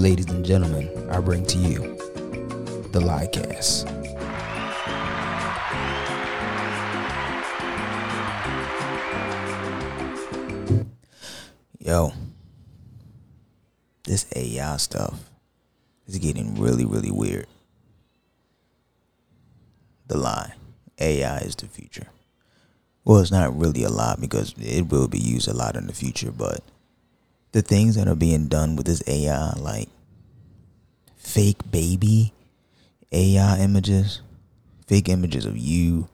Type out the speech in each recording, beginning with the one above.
ladies and gentlemen, I bring to you the Liecast. Yo, this AI stuff is getting really, really weird. The lie AI is the future. Well, it's not really a lie because it will be used a lot in the future, but the things that are being done with this AI, like fake baby AI images, fake images of you,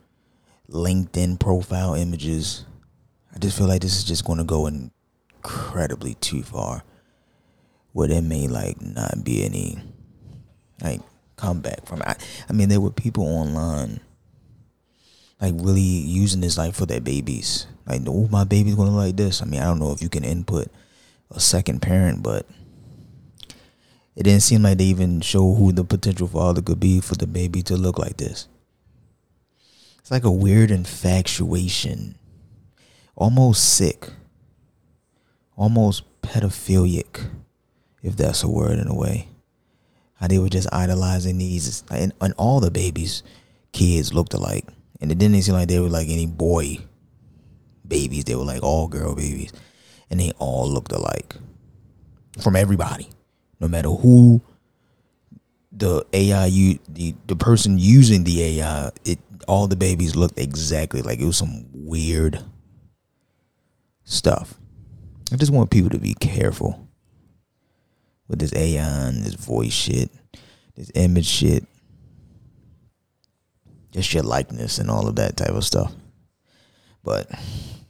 LinkedIn profile images. I just feel like this is just going to go incredibly too far. Where there may like not be any like comeback from it. I, I mean, there were people online like really using this like for their babies. Like, oh, my baby's gonna like this. I mean, I don't know if you can input a second parent, but it didn't seem like they even show who the potential father could be for the baby to look like this. It's like a weird infatuation, almost sick, almost pedophilic, if that's a word in a way. How they were just idolizing these, and, and all the babies, kids looked alike, and it didn't seem like they were like any boy babies. They were like all girl babies and they all looked alike from everybody, no matter who the AI you the the person using the AI. It all the babies looked exactly like it was some weird stuff. I just want people to be careful with this AI and this voice shit, this image shit, just your likeness and all of that type of stuff. But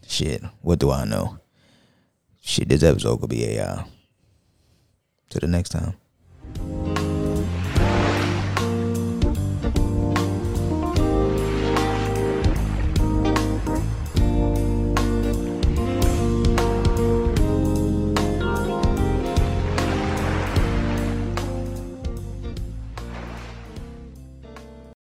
shit, what do I know? Shit, this episode could be AI. Till the next time.